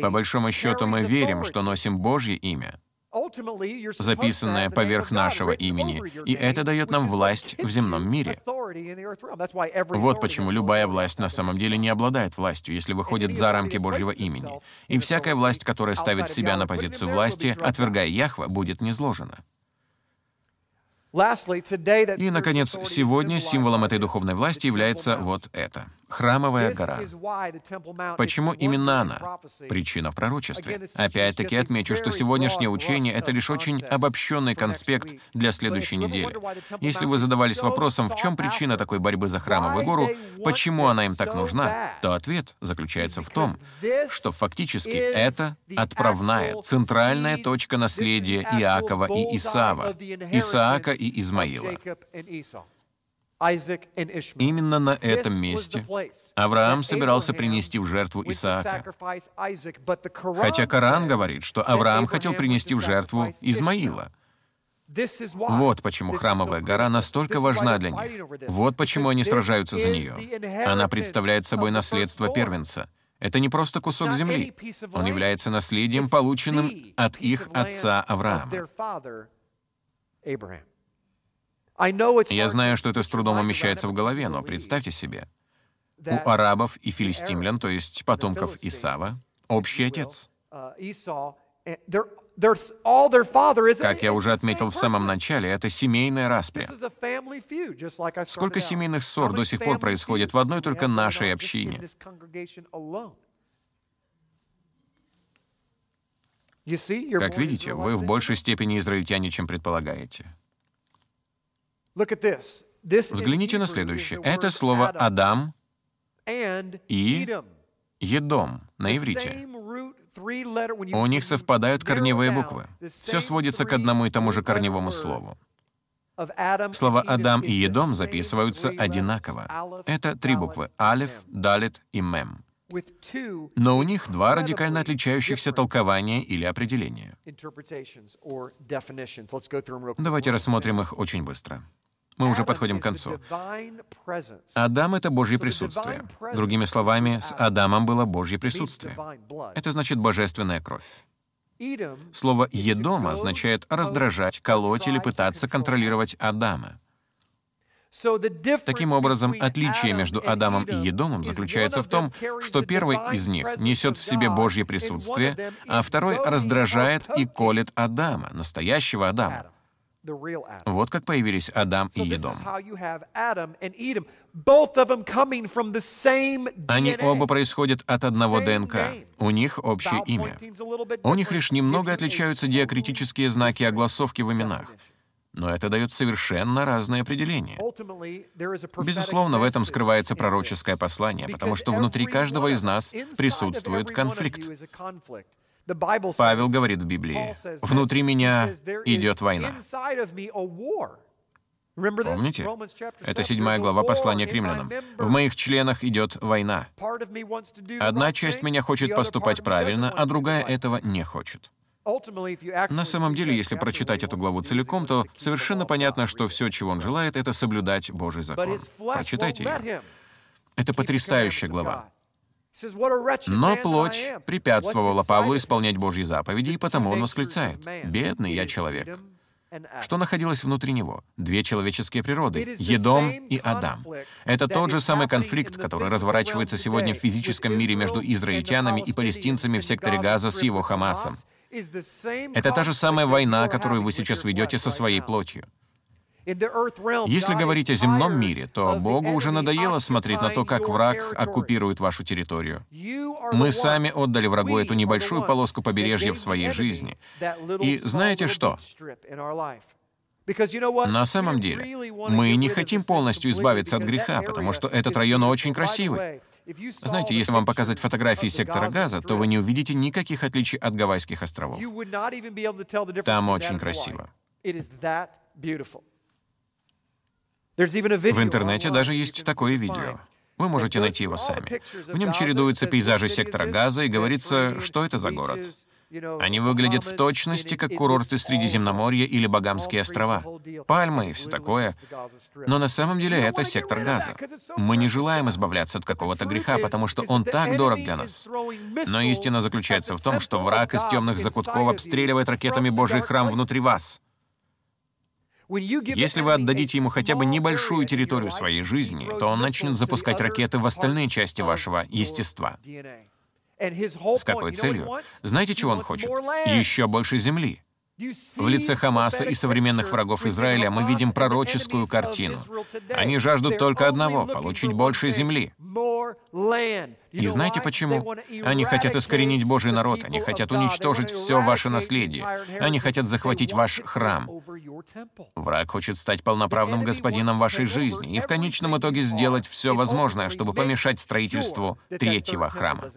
По большому счету мы верим, что носим Божье имя, записанное поверх нашего имени, и это дает нам власть в земном мире. Вот почему любая власть на самом деле не обладает властью, если выходит за рамки Божьего имени. И всякая власть, которая ставит себя на позицию власти, отвергая Яхва, будет низложена. И, наконец, сегодня символом этой духовной власти является вот это — храмовая гора. Почему именно она? Причина в пророчестве. Опять-таки отмечу, что сегодняшнее учение — это лишь очень обобщенный конспект для следующей недели. Если вы задавались вопросом, в чем причина такой борьбы за храмовую гору, почему она им так нужна, то ответ заключается в том, что фактически это отправная, центральная точка наследия Иакова и Исава, Исаака и Измаила. Именно на этом месте Авраам собирался принести в жертву Исаака. Хотя Коран говорит, что Авраам хотел принести в жертву Измаила. Вот почему храмовая гора настолько важна для них. Вот почему они сражаются за нее. Она представляет собой наследство первенца. Это не просто кусок земли. Он является наследием, полученным от их отца Авраама. Я знаю, что это с трудом умещается в голове, но представьте себе, у арабов и филистимлян, то есть потомков Исава, общий отец. Как я уже отметил в самом начале, это семейная распря. Сколько семейных ссор до сих пор происходит в одной только нашей общине? Как видите, вы в большей степени израильтяне, чем предполагаете. Взгляните на следующее. Это слово «Адам» и «Едом» на иврите. У них совпадают корневые буквы. Все сводится к одному и тому же корневому слову. Слова «Адам» и «Едом» записываются одинаково. Это три буквы — «Алев», «Далит» и «Мем». Но у них два радикально отличающихся толкования или определения. Давайте рассмотрим их очень быстро. Мы уже подходим к концу. Адам — это Божье присутствие. Другими словами, с Адамом было Божье присутствие. Это значит божественная кровь. Слово «едом» означает раздражать, колоть или пытаться контролировать Адама. Таким образом, отличие между Адамом и Едомом заключается в том, что первый из них несет в себе Божье присутствие, а второй раздражает и колет Адама, настоящего Адама. Вот как появились Адам и Едом. Они оба происходят от одного ДНК. У них общее имя. У них лишь немного отличаются диакритические знаки огласовки в именах. Но это дает совершенно разные определения. Безусловно, в этом скрывается пророческое послание, потому что внутри каждого из нас присутствует конфликт. Павел говорит в Библии, «Внутри меня идет война». Помните? Это седьмая глава послания к римлянам. «В моих членах идет война. Одна часть меня хочет поступать правильно, а другая этого не хочет». На самом деле, если прочитать эту главу целиком, то совершенно понятно, что все, чего он желает, это соблюдать Божий закон. Прочитайте ее. Это потрясающая глава. Но плоть препятствовала Павлу исполнять Божьи заповеди, и потому он восклицает, «Бедный я человек». Что находилось внутри него? Две человеческие природы — Едом и Адам. Это тот же самый конфликт, который разворачивается сегодня в физическом мире между израильтянами и палестинцами в секторе Газа с его Хамасом. Это та же самая война, которую вы сейчас ведете со своей плотью. Если говорить о земном мире, то Богу уже надоело смотреть на то, как враг оккупирует вашу территорию. Мы сами отдали врагу эту небольшую полоску побережья в своей жизни. И знаете что? На самом деле, мы не хотим полностью избавиться от греха, потому что этот район очень красивый. Знаете, если вам показать фотографии сектора газа, то вы не увидите никаких отличий от Гавайских островов. Там очень красиво. В интернете даже есть такое видео. Вы можете найти его сами. В нем чередуются пейзажи сектора Газа и говорится, что это за город. Они выглядят в точности, как курорты Средиземноморья или Багамские острова. Пальмы и все такое. Но на самом деле это сектор газа. Мы не желаем избавляться от какого-то греха, потому что он так дорог для нас. Но истина заключается в том, что враг из темных закутков обстреливает ракетами Божий храм внутри вас. Если вы отдадите ему хотя бы небольшую территорию своей жизни, то он начнет запускать ракеты в остальные части вашего естества. С какой целью? Знаете, чего он хочет? Еще больше земли. В лице Хамаса и современных врагов Израиля мы видим пророческую картину. Они жаждут только одного — получить больше земли. И знаете почему? Они хотят искоренить Божий народ, они хотят уничтожить все ваше наследие, они хотят захватить ваш храм. Враг хочет стать полноправным господином вашей жизни и в конечном итоге сделать все возможное, чтобы помешать строительству третьего храма.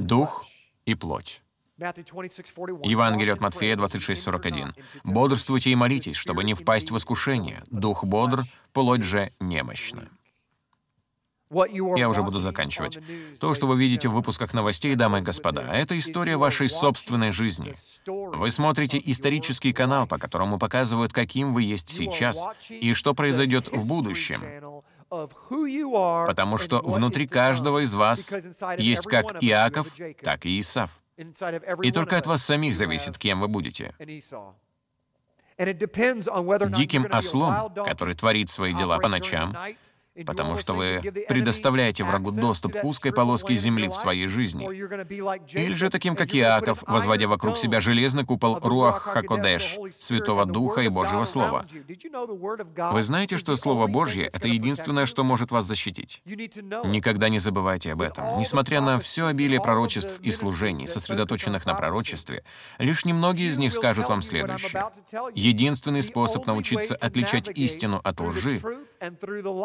Дух и плоть. Евангелие от Матфея 26:41. «Бодрствуйте и молитесь, чтобы не впасть в искушение. Дух бодр, плоть же немощна». Я уже буду заканчивать. То, что вы видите в выпусках новостей, дамы и господа, это история вашей собственной жизни. Вы смотрите исторический канал, по которому показывают, каким вы есть сейчас и что произойдет в будущем. Потому что внутри каждого из вас есть как Иаков, так и Исав. И только от вас самих зависит, кем вы будете. Диким ослом, который творит свои дела по ночам, потому что вы предоставляете врагу доступ к узкой полоске земли в своей жизни. Или же таким, как Иаков, возводя вокруг себя железный купол Руах Хакодеш, Святого Духа и Божьего Слова. Вы знаете, что Слово Божье — это единственное, что может вас защитить. Никогда не забывайте об этом. Несмотря на все обилие пророчеств и служений, сосредоточенных на пророчестве, лишь немногие из них скажут вам следующее. Единственный способ научиться отличать истину от лжи —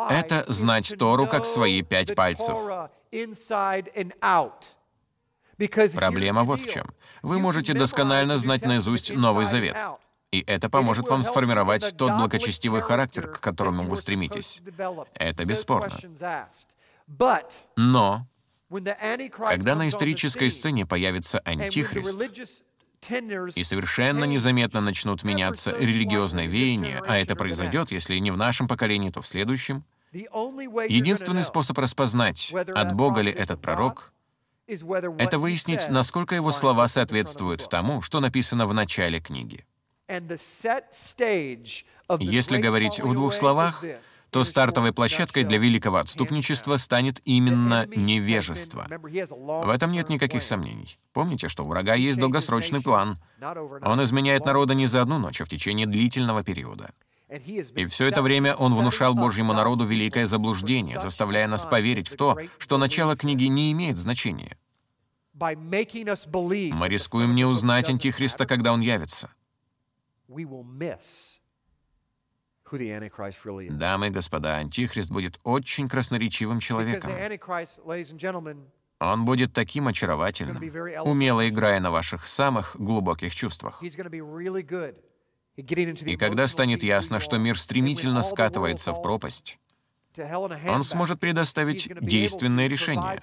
это знать Тору как свои пять пальцев. Проблема вот в чем. Вы можете досконально знать наизусть Новый Завет. И это поможет вам сформировать тот благочестивый характер, к которому вы стремитесь. Это бесспорно. Но, когда на исторической сцене появится Антихрист, и совершенно незаметно начнут меняться религиозные веяния, а это произойдет, если не в нашем поколении, то в следующем, Единственный способ распознать, от Бога ли этот пророк, это выяснить, насколько его слова соответствуют тому, что написано в начале книги. Если говорить в двух словах, то стартовой площадкой для великого отступничества станет именно невежество. В этом нет никаких сомнений. Помните, что у врага есть долгосрочный план. Он изменяет народа не за одну ночь, а в течение длительного периода. И все это время он внушал Божьему народу великое заблуждение, заставляя нас поверить в то, что начало книги не имеет значения. Мы рискуем не узнать Антихриста, когда он явится. Дамы и господа, Антихрист будет очень красноречивым человеком. Он будет таким очаровательным, умело играя на ваших самых глубоких чувствах. И когда станет ясно, что мир стремительно скатывается в пропасть, он сможет предоставить действенное решение.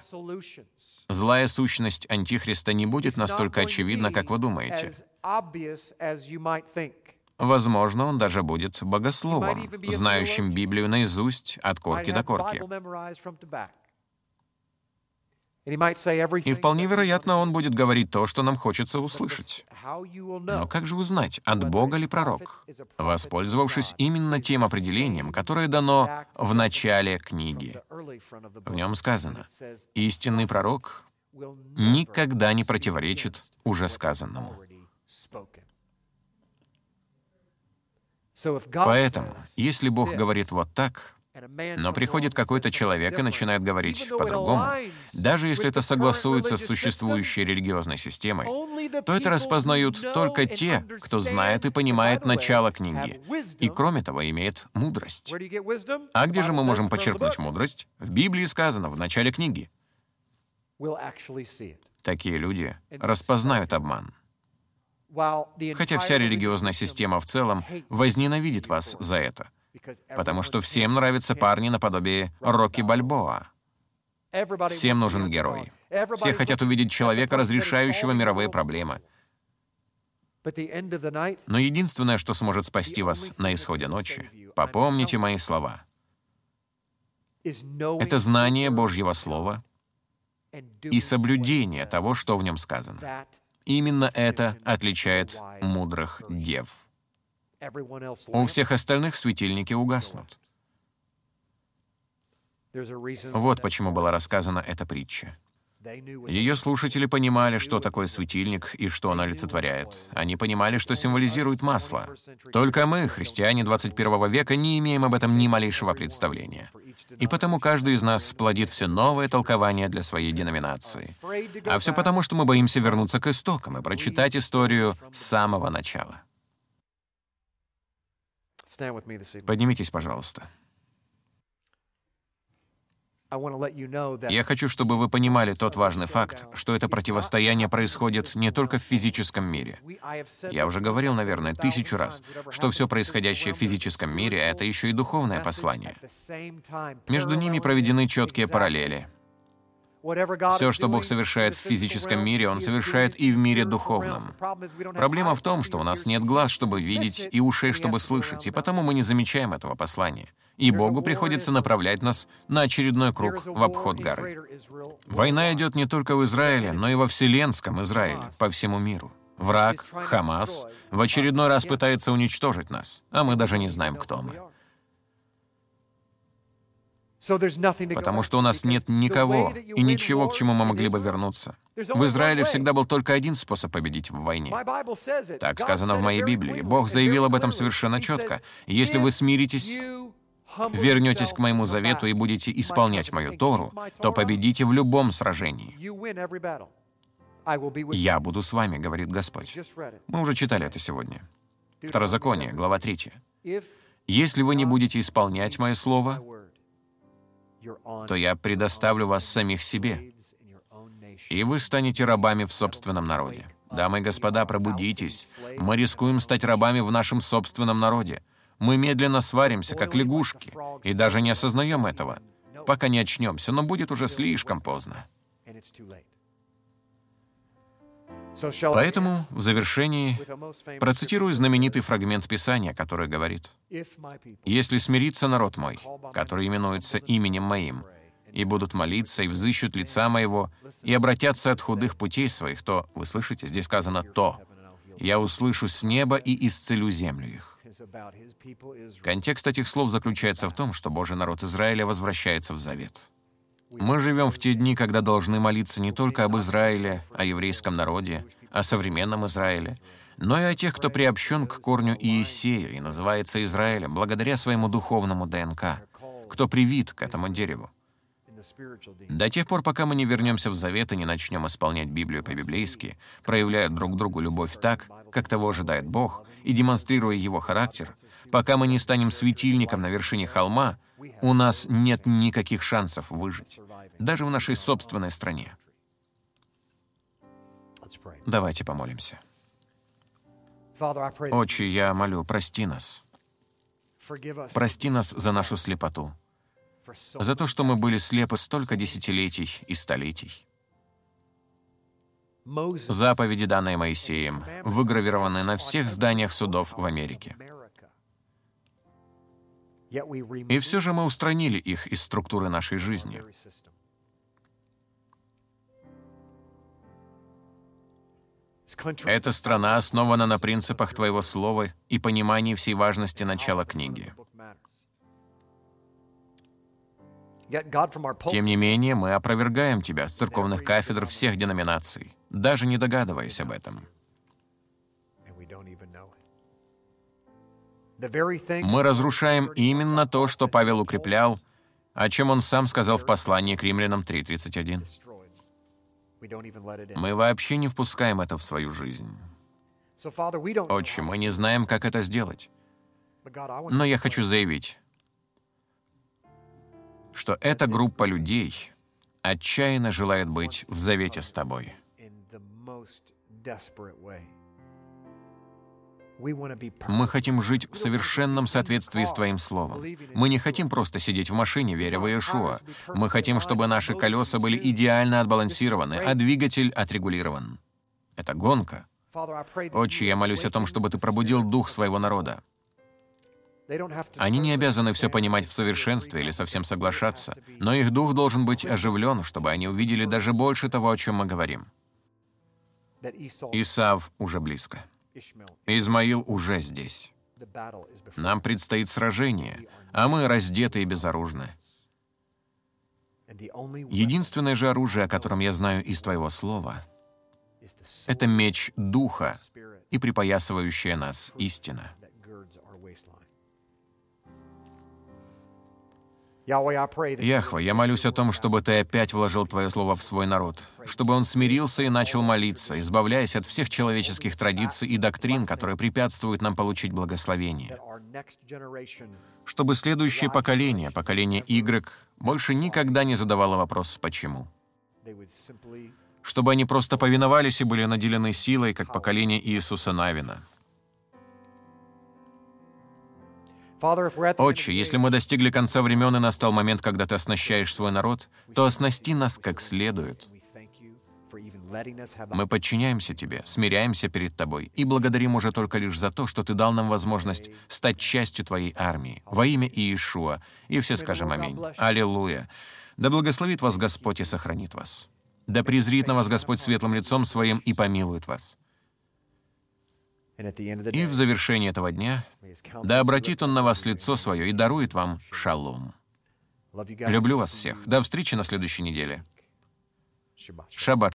Злая сущность Антихриста не будет настолько очевидна, как вы думаете. Возможно, он даже будет богословом, знающим Библию наизусть от корки до корки. И вполне вероятно, он будет говорить то, что нам хочется услышать. Но как же узнать, от Бога ли пророк, воспользовавшись именно тем определением, которое дано в начале книги? В нем сказано, «Истинный пророк никогда не противоречит уже сказанному». Поэтому, если Бог говорит вот так, но приходит какой-то человек и начинает говорить по-другому. Даже если это согласуется с существующей религиозной системой, то это распознают только те, кто знает и понимает начало книги, и, кроме того, имеет мудрость. А где же мы можем почерпнуть мудрость? В Библии сказано, в начале книги. Такие люди распознают обман. Хотя вся религиозная система в целом возненавидит вас за это — Потому что всем нравятся парни наподобие Рокки Бальбоа. Всем нужен герой. Все хотят увидеть человека, разрешающего мировые проблемы. Но единственное, что сможет спасти вас на исходе ночи, попомните мои слова. Это знание Божьего Слова и соблюдение того, что в нем сказано. Именно это отличает мудрых дев. У всех остальных светильники угаснут. Вот почему была рассказана эта притча. Ее слушатели понимали, что такое светильник и что он олицетворяет. Они понимали, что символизирует масло. Только мы, христиане 21 века, не имеем об этом ни малейшего представления. И потому каждый из нас плодит все новое толкование для своей деноминации. А все потому, что мы боимся вернуться к истокам и прочитать историю с самого начала. Поднимитесь, пожалуйста. Я хочу, чтобы вы понимали тот важный факт, что это противостояние происходит не только в физическом мире. Я уже говорил, наверное, тысячу раз, что все происходящее в физическом мире — это еще и духовное послание. Между ними проведены четкие параллели. Все, что Бог совершает в физическом мире, Он совершает и в мире духовном. Проблема в том, что у нас нет глаз, чтобы видеть, и ушей, чтобы слышать, и потому мы не замечаем этого послания. И Богу приходится направлять нас на очередной круг в обход горы. Война идет не только в Израиле, но и во вселенском Израиле, по всему миру. Враг, Хамас, в очередной раз пытается уничтожить нас, а мы даже не знаем, кто мы. Потому что у нас нет никого и ничего, к чему мы могли бы вернуться. В Израиле всегда был только один способ победить в войне. Так сказано в моей Библии. Бог заявил об этом совершенно четко. Если вы смиритесь, вернетесь к моему завету и будете исполнять мою Тору, то победите в любом сражении. «Я буду с вами», — говорит Господь. Мы уже читали это сегодня. Второзаконие, глава 3. «Если вы не будете исполнять мое слово, то я предоставлю вас самих себе, и вы станете рабами в собственном народе. Дамы и господа, пробудитесь. Мы рискуем стать рабами в нашем собственном народе. Мы медленно сваримся, как лягушки, и даже не осознаем этого, пока не очнемся, но будет уже слишком поздно. Поэтому в завершении процитирую знаменитый фрагмент Писания, который говорит, «Если смирится народ мой, который именуется именем моим, и будут молиться, и взыщут лица моего, и обратятся от худых путей своих, то, вы слышите, здесь сказано «то», я услышу с неба и исцелю землю их». Контекст этих слов заключается в том, что Божий народ Израиля возвращается в завет. Мы живем в те дни, когда должны молиться не только об Израиле, о еврейском народе, о современном Израиле, но и о тех, кто приобщен к корню Иисея и называется Израилем благодаря своему духовному ДНК, кто привит к этому дереву. До тех пор, пока мы не вернемся в Завет и не начнем исполнять Библию по-библейски, проявляя друг другу любовь так, как того ожидает Бог, и демонстрируя Его характер, пока мы не станем светильником на вершине холма, у нас нет никаких шансов выжить, даже в нашей собственной стране. Давайте помолимся. Отче, я молю, прости нас. Прости нас за нашу слепоту, за то, что мы были слепы столько десятилетий и столетий. Заповеди, данные Моисеем, выгравированы на всех зданиях судов в Америке. И все же мы устранили их из структуры нашей жизни. Эта страна основана на принципах Твоего Слова и понимании всей важности начала книги. Тем не менее, мы опровергаем Тебя с церковных кафедр всех деноминаций, даже не догадываясь об этом. Мы разрушаем именно то, что Павел укреплял, о чем он сам сказал в послании к римлянам 3.31. Мы вообще не впускаем это в свою жизнь. Отче, мы не знаем, как это сделать. Но я хочу заявить, что эта группа людей отчаянно желает быть в завете с тобой. Мы хотим жить в совершенном соответствии с Твоим Словом. Мы не хотим просто сидеть в машине, веря в Иешуа. Мы хотим, чтобы наши колеса были идеально отбалансированы, а двигатель отрегулирован. Это гонка. Отче, я молюсь о том, чтобы Ты пробудил дух своего народа. Они не обязаны все понимать в совершенстве или совсем соглашаться, но их дух должен быть оживлен, чтобы они увидели даже больше того, о чем мы говорим. Исав уже близко. Измаил уже здесь. Нам предстоит сражение, а мы раздеты и безоружны. Единственное же оружие, о котором я знаю из Твоего Слова, это меч Духа и припоясывающая нас истина. Яхва, я молюсь о том, чтобы Ты опять вложил Твое Слово в свой народ, чтобы он смирился и начал молиться, избавляясь от всех человеческих традиций и доктрин, которые препятствуют нам получить благословение. Чтобы следующее поколение, поколение Y, больше никогда не задавало вопрос «почему?». Чтобы они просто повиновались и были наделены силой, как поколение Иисуса Навина. Отче, если мы достигли конца времен и настал момент, когда Ты оснащаешь свой народ, то оснасти нас как следует. Мы подчиняемся Тебе, смиряемся перед Тобой и благодарим уже только лишь за то, что Ты дал нам возможность стать частью Твоей армии. Во имя Иешуа. И все скажем аминь. Аллилуйя. Да благословит вас Господь и сохранит вас. Да презрит на вас Господь светлым лицом Своим и помилует вас. И в завершении этого дня, да обратит Он на вас лицо свое и дарует вам шалом. Люблю вас всех. До встречи на следующей неделе. Шаббат